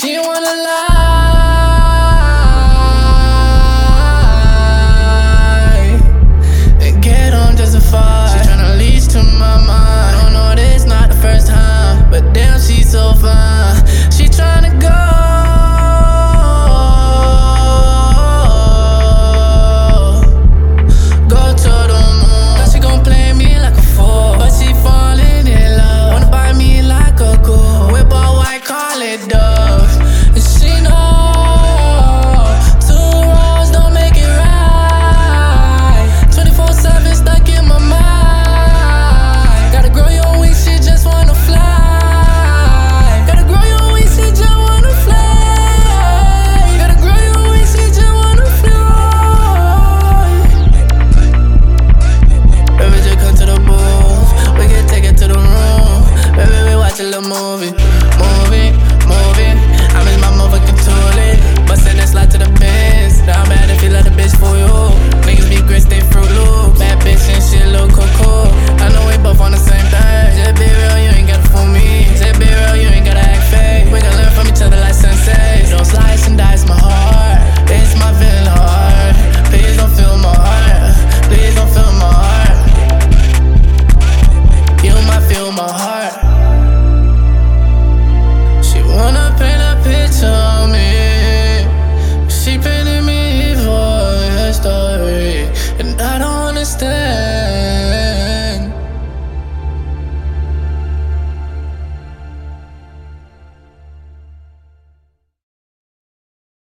She wanna lie watch a little movie, movie.